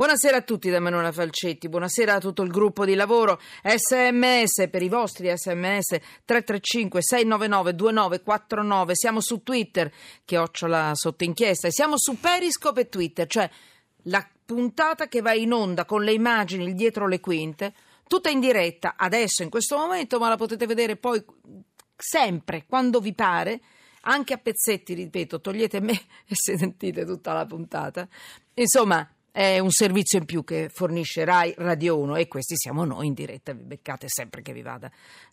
Buonasera a tutti da Manuela Falcetti, buonasera a tutto il gruppo di lavoro. SMS per i vostri SMS 335 699 2949. Siamo su Twitter, chiocciola sotto inchiesta, e siamo su Periscope e Twitter, cioè la puntata che va in onda con le immagini dietro le quinte, tutta in diretta adesso in questo momento, ma la potete vedere poi sempre quando vi pare anche a pezzetti, ripeto, togliete me e sentite tutta la puntata. Insomma, è un servizio in più che fornisce Rai Radio 1 e questi siamo noi in diretta, vi beccate sempre che vi vada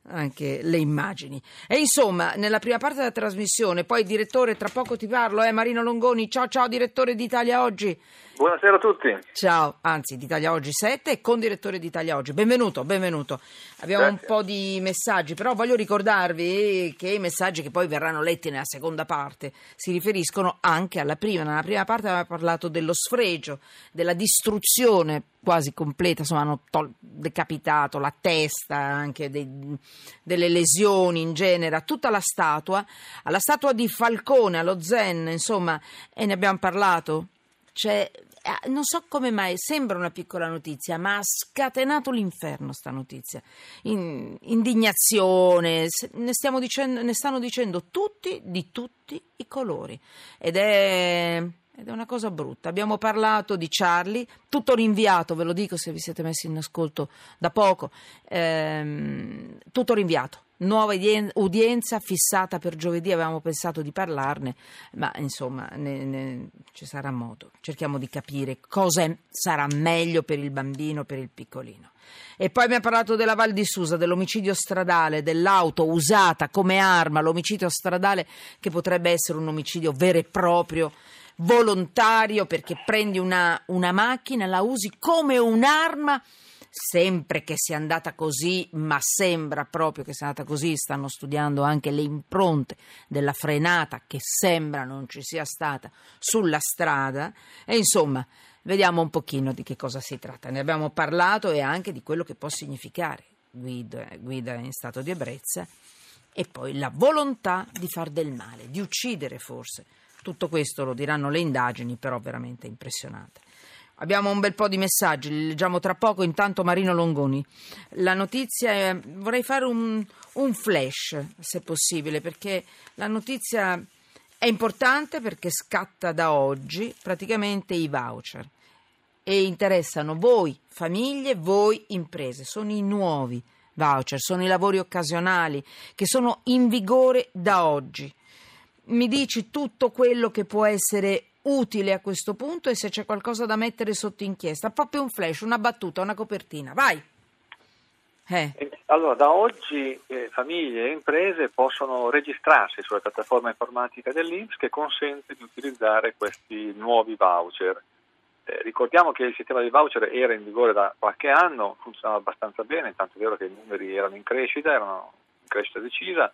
anche le immagini. E insomma, nella prima parte della trasmissione, poi direttore, tra poco ti parlo, è eh, Marino Longoni, ciao ciao direttore d'Italia Oggi. Buonasera a tutti. Ciao, anzi d'Italia Oggi 7 e con direttore d'Italia Oggi. Benvenuto, benvenuto. Abbiamo Grazie. un po' di messaggi, però voglio ricordarvi che i messaggi che poi verranno letti nella seconda parte si riferiscono anche alla prima. Nella prima parte aveva parlato dello sfregio, della distruzione quasi completa, insomma hanno tol- decapitato la testa, anche dei, delle lesioni in genere, tutta la statua, alla statua di Falcone, allo Zen, insomma, e ne abbiamo parlato. Eh, non so come mai, sembra una piccola notizia, ma ha scatenato l'inferno sta notizia. In, indignazione, ne, dicendo, ne stanno dicendo tutti di tutti i colori. Ed è ed è una cosa brutta. Abbiamo parlato di Charlie, tutto rinviato, ve lo dico se vi siete messi in ascolto da poco, ehm, tutto rinviato. Nuova udienza fissata per giovedì, avevamo pensato di parlarne, ma insomma ne, ne, ci sarà modo. Cerchiamo di capire cosa sarà meglio per il bambino, per il piccolino. E poi abbiamo parlato della Val di Susa, dell'omicidio stradale, dell'auto usata come arma, l'omicidio stradale che potrebbe essere un omicidio vero e proprio volontario perché prendi una, una macchina, la usi come un'arma sempre che sia andata così, ma sembra proprio che sia andata così, stanno studiando anche le impronte della frenata che sembra non ci sia stata sulla strada e insomma vediamo un pochino di che cosa si tratta. Ne abbiamo parlato e anche di quello che può significare guida, guida in stato di ebbrezza e poi la volontà di far del male, di uccidere forse tutto questo lo diranno le indagini, però veramente impressionante. Abbiamo un bel po' di messaggi, li leggiamo tra poco. Intanto Marino Longoni. La notizia è, vorrei fare un, un flash, se possibile, perché la notizia è importante perché scatta da oggi praticamente i voucher e interessano voi famiglie, voi imprese. Sono i nuovi voucher, sono i lavori occasionali che sono in vigore da oggi mi dici tutto quello che può essere utile a questo punto e se c'è qualcosa da mettere sotto inchiesta. Proprio un flash, una battuta, una copertina. Vai! Eh. Allora, da oggi eh, famiglie e imprese possono registrarsi sulla piattaforma informatica dell'Inps che consente di utilizzare questi nuovi voucher. Eh, ricordiamo che il sistema dei voucher era in vigore da qualche anno, funzionava abbastanza bene, tanto è vero che i numeri erano in crescita, erano in crescita decisa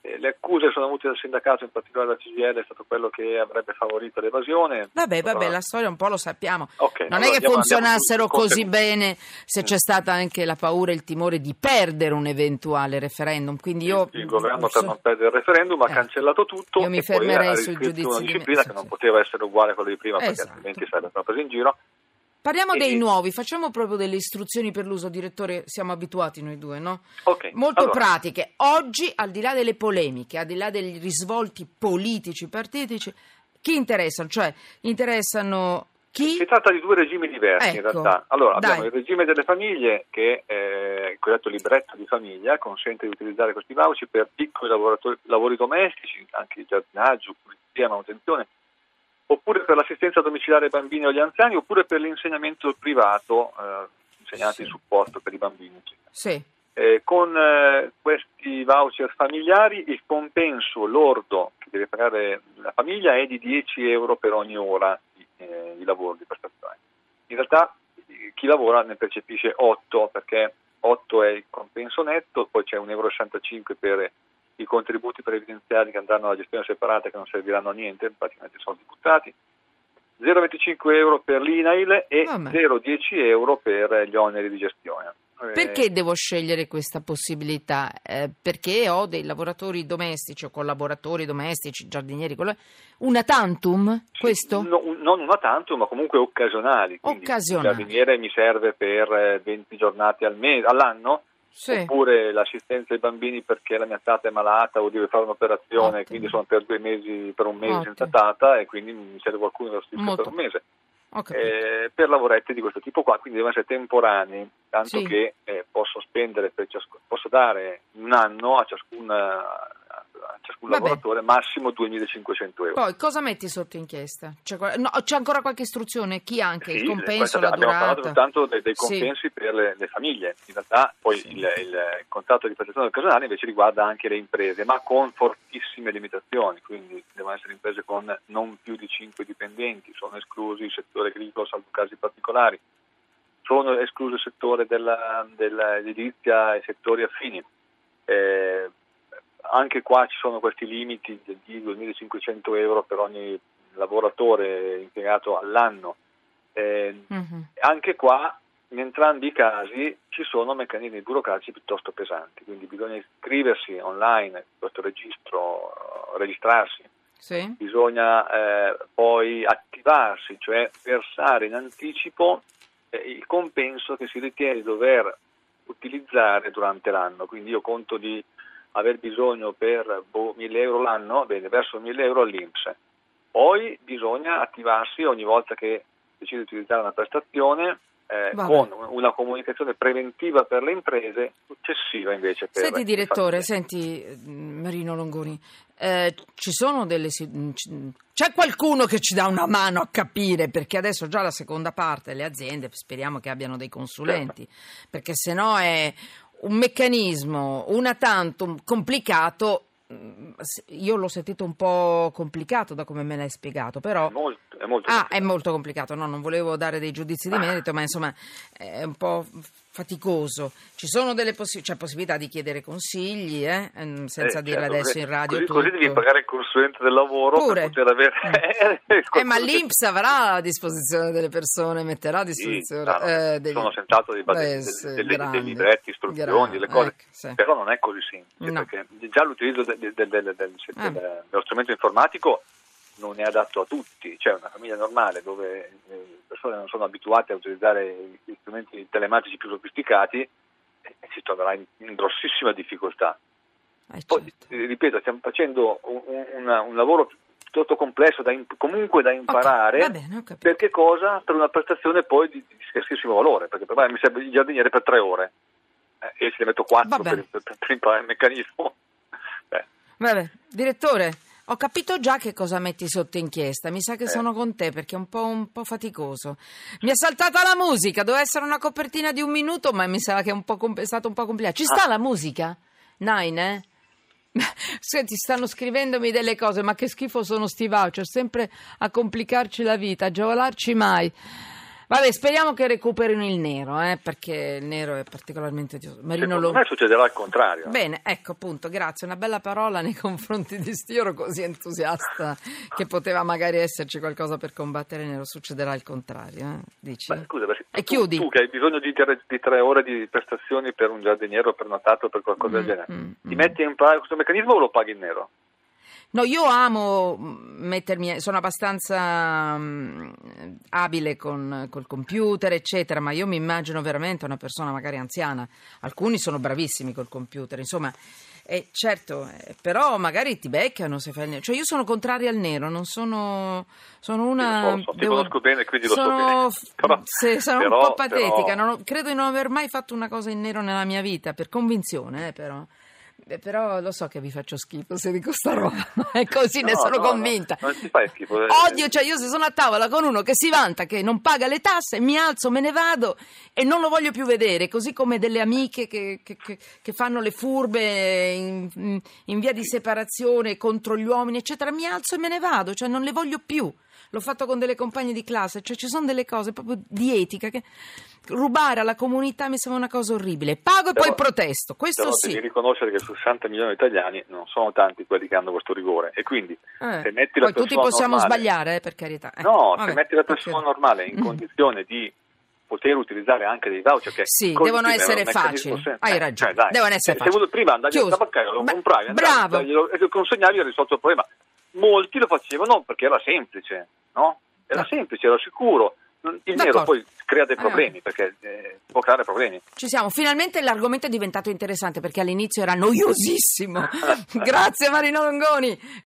le accuse sono venute dal sindacato, in particolare da CGL, è stato quello che avrebbe favorito l'evasione. Vabbè, vabbè, la storia un po' lo sappiamo. Okay, non allora è che funzionassero su, così bene se c'è stata anche la paura e il timore di perdere un eventuale referendum. Quindi io, il, il governo per non perdere il referendum ha eh, cancellato tutto. Io mi fermerei sul giudizio una disciplina di che non poteva essere uguale a quella di prima esatto. perché altrimenti sarebbe stata presa in giro Parliamo dei nuovi, facciamo proprio delle istruzioni per l'uso, direttore, siamo abituati noi due, no? Ok. Molto allora. pratiche. Oggi, al di là delle polemiche, al di là degli risvolti politici, partitici, chi interessano? Cioè, interessano chi? Si tratta di due regimi diversi ecco, in realtà. Allora, dai. abbiamo il regime delle famiglie che eh, il cosiddetto libretto di famiglia consente di utilizzare questi voucher per piccoli lavori domestici, anche giardinaggio, pulizia, manutenzione, oppure per l'assistenza domiciliare ai bambini o agli anziani, oppure per l'insegnamento privato, eh, insegnanti sì. supporto per i bambini. Sì. Eh, con eh, questi voucher familiari il compenso lordo che deve pagare la famiglia è di 10 euro per ogni ora di, eh, di lavoro, di prestazione. In realtà chi lavora ne percepisce 8 perché 8 è il compenso netto, poi c'è 1,65 euro per i contributi previdenziali che andranno alla gestione separata che non serviranno a niente, praticamente soldi buttati, 0,25 euro per l'INAIL e oh, 0,10 euro per gli oneri di gestione. Eh, Perché devo scegliere questa possibilità? Eh, perché ho dei lavoratori domestici o collaboratori domestici, giardinieri, una tantum? Questo? No, non una tantum, ma comunque occasionali. Occasionali. Il giardiniere mi serve per eh, 20 giornate al mese, all'anno, Sì. oppure l'assistenza ai bambini perché la mia tata è malata o deve fare un'operazione, Ottimo. quindi sono per due mesi, per un mese Ottimo. senza tata e quindi mi serve qualcuno che lo per un mese. Eh, per lavoretti di questo tipo qua, quindi devono essere temporanei, tanto Sì. che eh, posso spendere per ciascuno, posso dare un anno a ciascun, a ciascun Vabbè. lavoratore massimo 2.500 euro. Poi cosa metti sotto inchiesta? C'è, no, c'è ancora qualche istruzione? Chi anche? Sì, il compenso, la abbiamo parlato durata? soltanto dei, dei Sì. compensi per le, le famiglie, in realtà poi Sì. il, il contratto di prestazione occasionale invece riguarda anche le imprese, ma con fortissime limitazioni, quindi devono essere imprese con non più di 5 dipendenti, sono esclusi il settore agricolo, salvo casi particolari, sono escluso il settore della- dell'edilizia e settori affini. Eh, anche qua ci sono questi limiti di 2.500 euro per ogni lavoratore impiegato all'anno. Eh, Mhm. anche qua, in entrambi i casi, ci sono meccanismi burocratici piuttosto pesanti, quindi bisogna iscriversi online, questo registro, registrarsi, Sì? bisogna eh, poi attivarsi, cioè versare in anticipo eh, il compenso che si ritiene di dover utilizzare durante l'anno. Quindi io conto di aver bisogno per boh, 1000 euro l'anno, bene, verso 1000 euro all'Inps. Poi bisogna attivarsi ogni volta che decide di utilizzare una prestazione eh, con una comunicazione preventiva per le imprese, successiva invece per Senti direttore, senti eh, Marino Longoni, eh, ci sono delle... mm, C'è qualcuno che ci dà una mano a capire, perché adesso già la seconda parte, le aziende, speriamo che abbiano dei consulenti, Certo. perché se no è un meccanismo, una tantum complicato, io l'ho sentito un po' complicato da come me l'hai spiegato, però... È molto, è molto Ah, è molto complicato, no, non volevo dare dei giudizi di merito, ma insomma è un po' faticoso. Ci sono delle possi- c'è possibilità di chiedere consigli, eh? ehm, senza Eh, dirle certo, adesso in radio Così, così devi pagare il consulente del lavoro Pure. per poter avere... Eh, ma l'Inps avrà a disposizione delle persone, metterà a Sì, disposizione chiaro, eh, degli- sono senz'altro dei, Beh, dei- sì, dei- dei grande, libretti, istruzioni, grande, delle cose, ecco, sì. però non è così semplice No. perché già l'utilizzo de- del- del- Ah. del- dello strumento informatico non è adatto a tutti, cioè una famiglia normale dove eh, le persone non sono abituate a utilizzare gli strumenti telematici più sofisticati eh, si troverà in, in grossissima difficoltà. Eh, Poi, certo. eh, ripeto, stiamo facendo un, un- un lavoro piuttosto complesso, da imp- comunque da imparare. Ok, va bene, ho capito. Per che cosa? Per una prestazione poi di, di scarsissimo valore, perché per me mi serve il giardiniere per tre ore eh, e ce ne metto quattro per, per- per imparare il meccanismo. Eh, Vabbè, direttore, ho capito già che cosa metti sotto inchiesta. Mi sa che Eh. sono con te perché è un po', un po' faticoso. Mi è saltata la musica, doveva essere una copertina di un minuto, ma mi sa che è, un po' com- è stato un po' complicato. Ci sta Ah. la musica? Nine, eh? Senti, stanno scrivendomi delle cose, ma che schifo sono sti voucher, sempre a complicarci la vita, a giovalarci mai. Vabbè, speriamo che recuperino il nero, eh, perché il nero è particolarmente odioso. Marino secondo Lo- me succederà il contrario. Bene, ecco appunto, grazie, una bella parola nei confronti di sti, io ero così entusiasta che poteva magari esserci qualcosa per combattere il nero, succederà il contrario, eh? dici? Ma scusa, E tu, chiudi. tu che hai bisogno di tre, di tre ore di prestazioni per un giardiniere o per una tata o per qualcosa Mm, del genere, mm, ti mm. metti a imparare questo meccanismo o lo paghi in nero? No, io amo mm, mettermi, sono abbastanza mm, abile con col computer, eccetera, ma io mi immagino veramente una persona magari anziana. Alcuni sono bravissimi col computer, insomma. Certo, eh, però magari ti beccano se fai il nero. Cioè io sono contraria al nero, non sono, sono una... Lo so, ti conosco bene, quindi lo so sono, bene. Però- se- sono però- un po' patetica, però- non ho- credo di non aver mai fatto una cosa in nero nella mia vita, per convinzione, eh, però. Beh, però lo so che vi faccio schifo se dico sta roba, è così, ne No, sono no, no, convinta. non ti fai schifo. eh. Odio, cioè io se sono a tavola con uno che si vanta che non paga le tasse, mi alzo, me ne vado e non lo voglio più vedere, così come delle amiche che, che- che- che fanno le furbe in, in via di separazione contro gli uomini, eccetera, mi alzo e me ne vado, cioè non le voglio più. L'ho fatto con delle compagne di classe, cioè ci sono delle cose proprio di etica che rubare alla comunità mi sembra una cosa orribile. Pago e Però- poi protesto, questo Però sì. devi riconoscere che su 60 milioni di italiani non sono tanti quelli che hanno questo rigore e quindi Eh, se metti la Poi tutti persona possiamo normale- sbagliare, eh, per carità. Eh, No, vabbè, se metti la persona normale in condizione di poter utilizzare anche dei voucher che sì, devono essere facili. Hai eh, ragione. Cioè, devono essere se, facili. Se prima andavi Chiuso. al tabaccaio, lo compravi, bravo. e lo consegnavi e risolto il problema. Molti lo facevano perché era semplice, no? Era semplice, era sicuro. Il D'accordo. nero poi crea dei problemi, perché eh, può creare problemi. Ci siamo, finalmente l'argomento è diventato interessante perché all'inizio era noiosissimo. Grazie Marino Longoni.